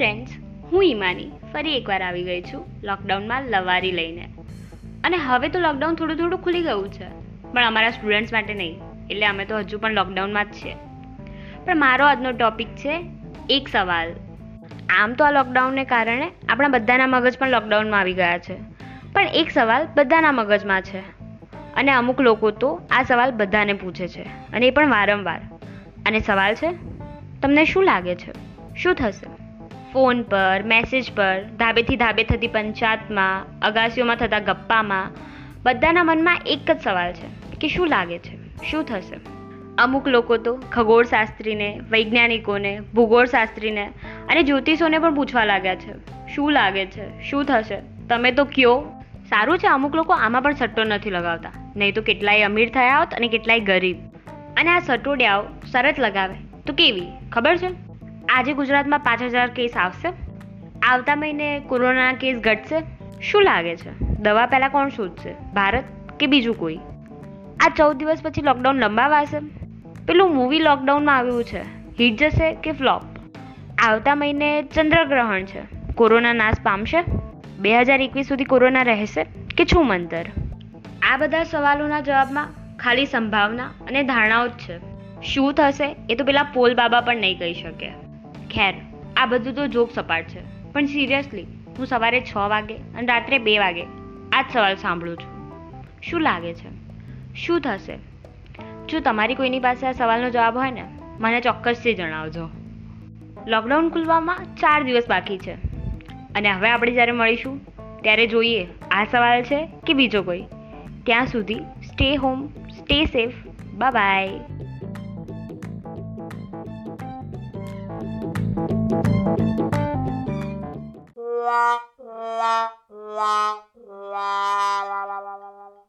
Friends હું ઈમાની, ફરી એકવાર આવી ગઈ છું લોકડાઉનમાં લવારી લઈને. અને હવે તો લોકડાઉન થોડું થોડું ખુલી ગયું છે. પણ અમારા સ્ટુડન્ટ્સ માટે નહીં, એટલે અમે તો હજુ પણ લોકડાઉનમાં જ છીએ. પણ મારો આજનો ટોપિક છે, એક સવાલ. આમ તો આ લોકડાઉનને કારણે આપણા બધાના મગજ પણ લોકડાઉનમાં આવી ગયા છે. પણ એક સવાલ બધાના મગજમાં છે. અને અમુક લોકો તો આ સવાલ બધાને પૂછે છે, અને એ પણ વારંવાર. અને સવાલ છે, તમને શું લાગે છે? શું થશે? ફોન પર મેસેજ પર, ધાબેથી ધાબે થતી પંચાયતમાં, અગાસીઓમાં થતા ગપ્પામાં, બધાના મનમાં એક જ સવાલ છે કે શું લાગે છે? શું થશે? અમુક લોકો તો ખગોળશાસ્ત્રીને, વૈજ્ઞાનિકોને, ભૂગોળશાસ્ત્રીને અને જ્યોતિષોને પણ પૂછવા લાગ્યા છે. શું લાગે છે? શું થશે? તમે તો કયો? સારું છે, અમુક લોકો આમાં પણ સટ્ટો નથી લગાવતા. નહીં તો કેટલાય અમીર થયા હોત અને કેટલાય ગરીબ. અને આ સટોડિયાઓ શરત લગાવે. તો કેવી? ખબર છે? આજે ગુજરાતમાં પાંચ હજાર કેસ આવશે. આવતા મહિને કોરોનાના કેસ ઘટશે. શું લાગે છે? દવા પહેલાં કોણ શોધશે? ભારત કે બીજું કોઈ? આ ચૌદ દિવસ પછી લોકડાઉન લંબાવાશે? પેલું મૂવી લોકડાઉનમાં આવ્યું છે. હિટ જશે કે ફ્લોપ આવતા મહિને ચંદ્રગ્રહણ છે. કોરોના નાશ પામશે? બે હજાર એકવીસ સુધી કોરોના રહેશે કે છું મંતર આ બધા સવાલોના જવાબમાં ખાલી સંભાવના અને ધારણાઓ જ છે. શું થશે એ તો પેલા પોલ બાબા પણ નહીં કહી શકે. ખેર. આ બધું તો જોક સપાટ છે. પણ સિરિયસલી હું સવારે છ વાગે અને રાત્રે બે વાગે આ જ સવાલ સાંભળું છું. શું લાગે છે? શું થશે? જો તમારી કોઈની પાસે આ સવાલનો જવાબ હોય ને, મને ચોક્કસથી જણાવજો. લોકડાઉન ખુલવામાં ચાર દિવસ બાકી છે. અને હવે આપણે જ્યારે મળીશું, ત્યારે જોઈએ આ સવાલ છે કે બીજો કોઈ. ત્યાં સુધી stay home stay safe bye la 啦啦。啦